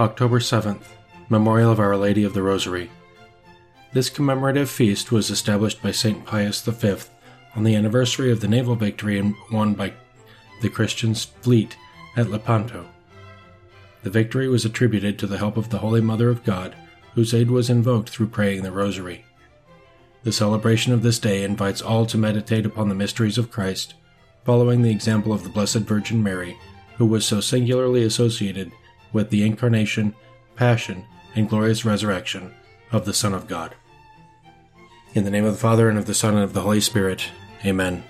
October 7th, Memorial of Our Lady of the Rosary. This commemorative feast was established by St. Pius V on the anniversary of the naval victory won by the Christian fleet at Lepanto. The victory was attributed to the help of the Holy Mother of God, whose aid was invoked through praying the Rosary. The celebration of this day invites all to meditate upon the mysteries of Christ, following the example of the Blessed Virgin Mary, who was so singularly associated with the incarnation, passion, and glorious resurrection of the Son of God. In the name of the Father, and of the Son, and of the Holy Spirit. Amen.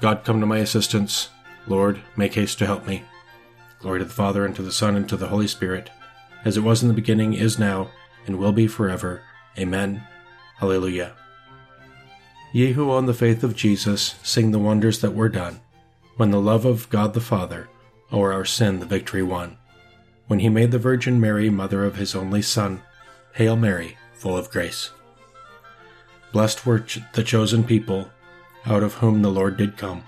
God, come to my assistance. Lord, make haste to help me. Glory to the Father, and to the Son, and to the Holy Spirit, as it was in the beginning, is now, and will be forever. Amen. Alleluia. Ye who own the faith of Jesus, sing the wonders that were done, when the love of God the Father, o'er our sin the victory won, when he made the Virgin Mary mother of his only Son. Hail Mary, full of grace. Blessed were the chosen people, out of whom the Lord did come.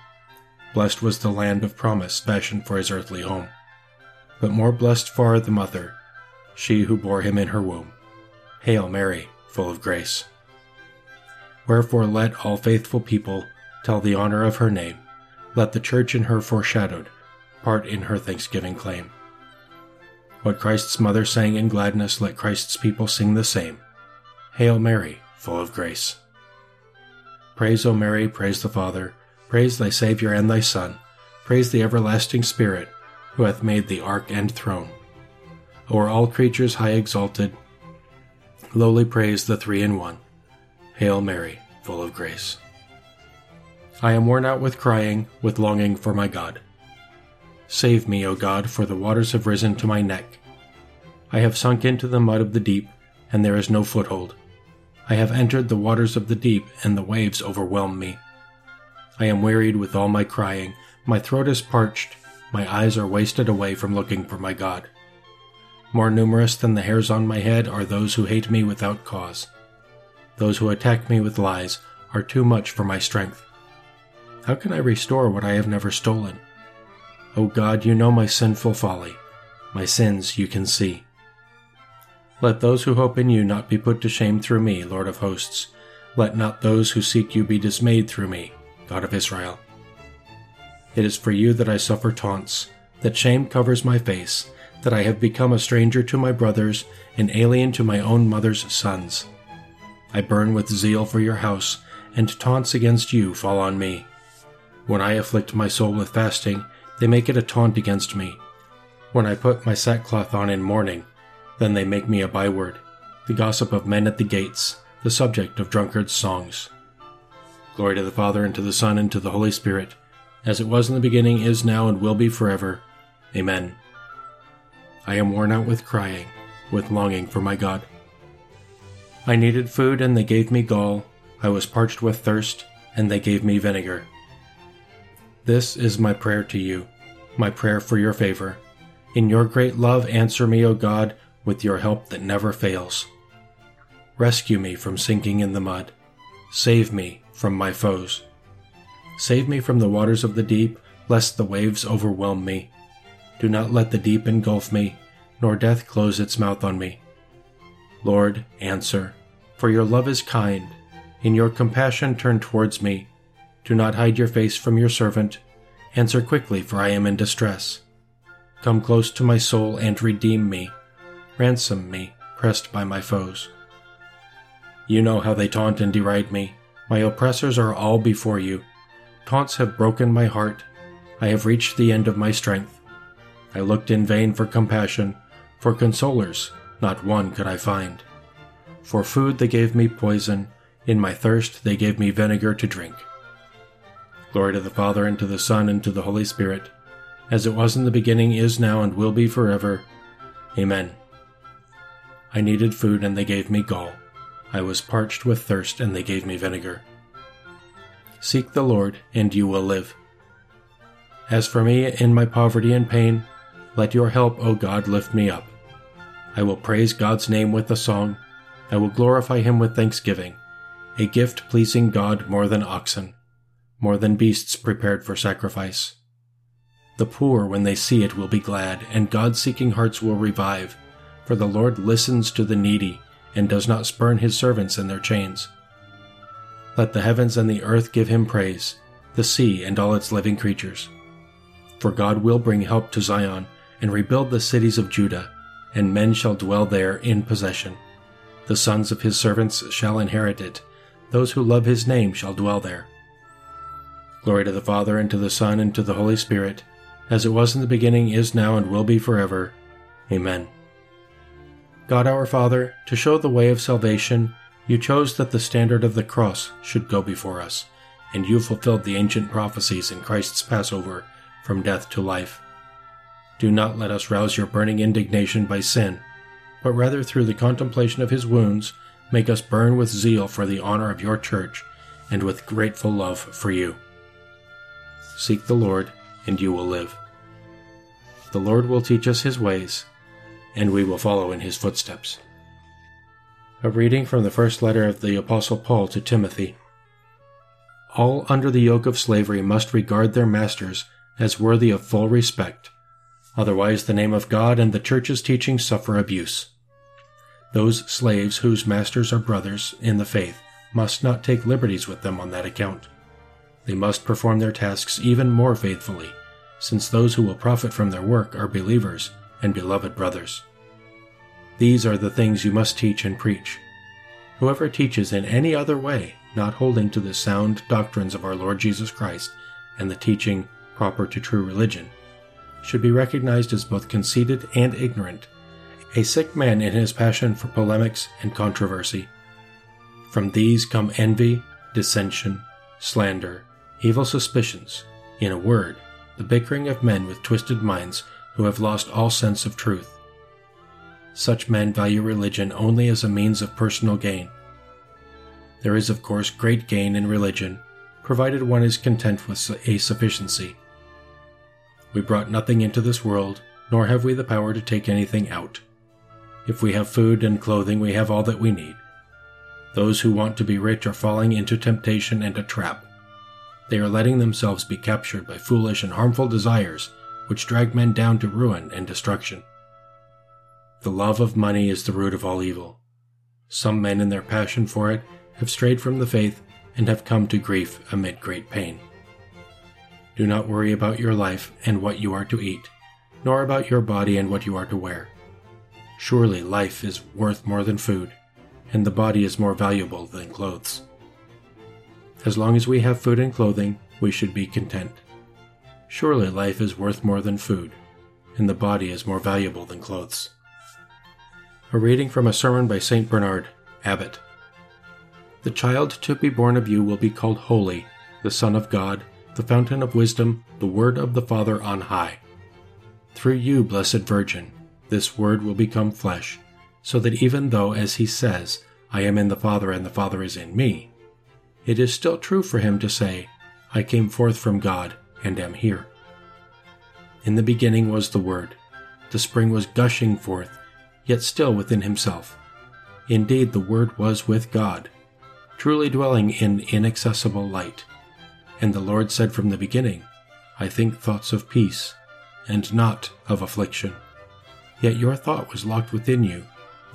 Blessed was the land of promise fashioned for his earthly home. But more blessed far the mother, she who bore him in her womb. Hail Mary, full of grace. Wherefore let all faithful people tell the honor of her name. Let the church in her foreshadowed part in her thanksgiving claim. What Christ's mother sang in gladness, let Christ's people sing the same. Hail Mary, full of grace. Praise, O Mary, praise the Father, praise thy Saviour and thy Son, praise the everlasting Spirit, who hath made the ark and throne. O'er all creatures high exalted, lowly praise the three in one. Hail Mary, full of grace. I am worn out with crying, with longing for my God. Save me, O God, for the waters have risen to my neck. I have sunk into the mud of the deep, and there is no foothold. I have entered the waters of the deep, and the waves overwhelm me. I am wearied with all my crying, my throat is parched, my eyes are wasted away from looking for my God. More numerous than the hairs on my head are those who hate me without cause. Those who attack me with lies are too much for my strength. How can I restore what I have never stolen? O God, you know my sinful folly. My sins you can see. Let those who hope in you not be put to shame through me, Lord of hosts. Let not those who seek you be dismayed through me, God of Israel. It is for you that I suffer taunts, that shame covers my face, that I have become a stranger to my brothers, and alien to my own mother's sons. I burn with zeal for your house, and taunts against you fall on me. When I afflict my soul with fasting, they make it a taunt against me. When I put my sackcloth on in mourning, then they make me a byword, the gossip of men at the gates, the subject of drunkards' songs. Glory to the Father, and to the Son, and to the Holy Spirit, as it was in the beginning, is now, and will be forever. Amen. I am worn out with crying, with longing for my God. I needed food, and they gave me gall. I was parched with thirst, and they gave me vinegar. This is my prayer to you, my prayer for your favor. In your great love, answer me, O God, with your help that never fails. Rescue me from sinking in the mud. Save me from my foes. Save me from the waters of the deep, lest the waves overwhelm me. Do not let the deep engulf me, nor death close its mouth on me. Lord, answer, for your love is kind. In your compassion turn towards me. Do not hide your face from your servant. Answer quickly, for I am in distress. Come close to my soul and redeem me. Ransom me, pressed by my foes. You know how they taunt and deride me. My oppressors are all before you. Taunts have broken my heart. I have reached the end of my strength. I looked in vain for compassion, for consolers, not one could I find. For food they gave me poison, in my thirst they gave me vinegar to drink. Glory to the Father, and to the Son, and to the Holy Spirit, as it was in the beginning, is now, and will be forever. Amen. I needed food, and they gave me gall. I was parched with thirst, and they gave me vinegar. Seek the Lord, and you will live. As for me, in my poverty and pain, let your help, O God, lift me up. I will praise God's name with a song. I will glorify him with thanksgiving, a gift pleasing God more than oxen more than beasts prepared for sacrifice. The poor, when they see it, will be glad, and God seeking hearts will revive. For the Lord listens to the needy, and does not spurn his servants in their chains. Let the heavens and the earth give him praise, the sea and all its living creatures. For God will bring help to Zion, and rebuild the cities of Judah, and men shall dwell there in possession. The sons of his servants shall inherit it, those who love his name shall dwell there. Glory to the Father, and to the Son, and to the Holy Spirit, as it was in the beginning, is now, and will be forever. Amen. God our Father, to show the way of salvation, you chose that the standard of the cross should go before us, and you fulfilled the ancient prophecies in Christ's Passover from death to life. Do not let us rouse your burning indignation by sin, but rather through the contemplation of his wounds, make us burn with zeal for the honor of your church and with grateful love for you. Seek the Lord, and you will live. The Lord will teach us his ways, and we will follow in his footsteps. A reading from the first letter of the Apostle Paul to Timothy. All under the yoke of slavery must regard their masters as worthy of full respect Otherwise, the name of God and the Church's teaching suffer abuse. Those slaves whose masters are brothers in the faith must not take liberties with them on that account. They must perform their tasks even more faithfully, since those who will profit from their work are believers and beloved brothers. These are the things you must teach and preach. Whoever teaches in any other way, not holding to the sound doctrines of our Lord Jesus Christ and the teaching proper to true religion, should be recognized as both conceited and ignorant, a sick man in his passion for polemics and controversy. From these come envy, dissension, slander, evil suspicions, in a word, the bickering of men with twisted minds who have lost all sense of truth. Such men value religion only as a means of personal gain. There is, of course, great gain in religion, provided one is content with a sufficiency. We brought nothing into this world, nor have we the power to take anything out. If we have food and clothing, we have all that we need. Those who want to be rich are falling into temptation and a trap. They are letting themselves be captured by foolish and harmful desires which drag men down to ruin and destruction. The love of money is the root of all evil. Some men, in their passion for it, have strayed from the faith and have come to grief amid great pain. Do not worry about your life and what you are to eat, nor about your body and what you are to wear. Surely life is worth more than food, and the body is more valuable than clothes. As long as we have food and clothing, we should be content. Surely life is worth more than food, and the body is more valuable than clothes. A reading from a sermon by St. Bernard, Abbot. The child to be born of you will be called Holy, the Son of God the fountain of wisdom, the word of the Father on high. Through you, Blessed Virgin, this word will become flesh, so that even though, as he says, I am in the Father and the Father is in me, it is still true for him to say, I came forth from God and am here. In the beginning was the Word. The spring was gushing forth, yet still within himself. Indeed, the Word was with God, truly dwelling in inaccessible light. And the Lord said from the beginning, I think thoughts of peace, and not of affliction. Yet your thought was locked within you,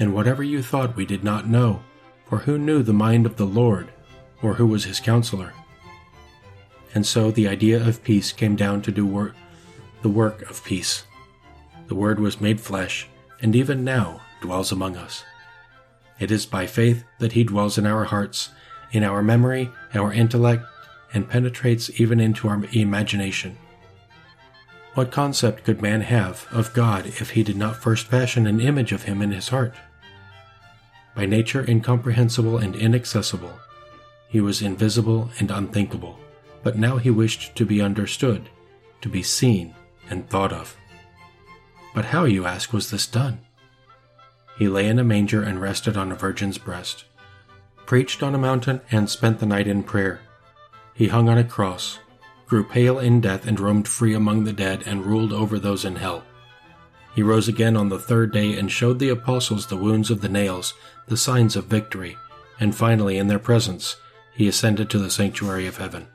and whatever you thought we did not know, for who knew the mind of the Lord, or who was his counselor? And so the idea of peace came down to do work, the work of peace. The Word was made flesh, and even now dwells among us. It is by faith that He dwells in our hearts, in our memory, our intellect, and penetrates even into our imagination. What concept could man have of God if he did not first fashion an image of him in his heart? By nature incomprehensible and inaccessible, he was invisible and unthinkable, but now he wished to be understood, to be seen and thought of. But how, you ask, was this done? He lay in a manger and rested on a virgin's breast, preached on a mountain, and spent the night in prayer he hung on a cross, grew pale in death, and roamed free among the dead and ruled over those in hell. He rose again on the third day and showed the apostles the wounds of the nails, the signs of victory, and finally, in their presence, he ascended to the sanctuary of heaven.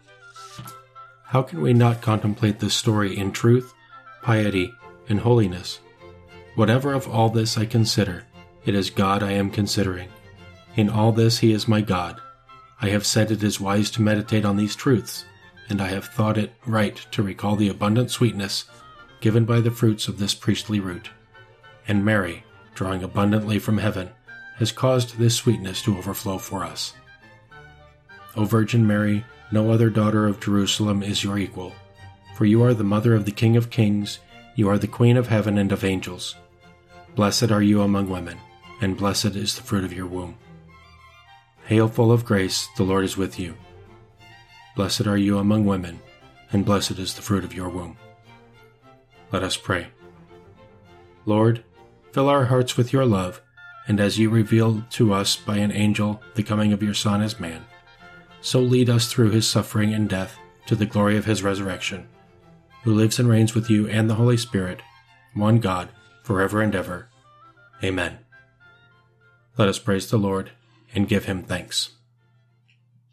How can we not contemplate this story in truth piety, and holiness. Whatever of all this I consider, it is God I am considering. In all this He is my God. I have said it is wise to meditate on these truths, and I have thought it right to recall the abundant sweetness given by the fruits of this priestly root. And Mary, drawing abundantly from heaven, has caused this sweetness to overflow for us. O Virgin Mary, no other daughter of Jerusalem is your equal, for you are the mother of the King of Kings, you are the Queen of heaven and of angels. Blessed are you among women, and blessed is the fruit of your womb. Hail, full of grace, the Lord is with you. Blessed are you among women, and blessed is the fruit of your womb. Let us pray. Lord, fill our hearts with your love, and as you revealed to us by an angel the coming of your Son as man, so lead us through his suffering and death to the glory of his resurrection, who lives and reigns with you and the Holy Spirit, one God, forever and ever. Amen. Let us praise the Lord and give him thanks.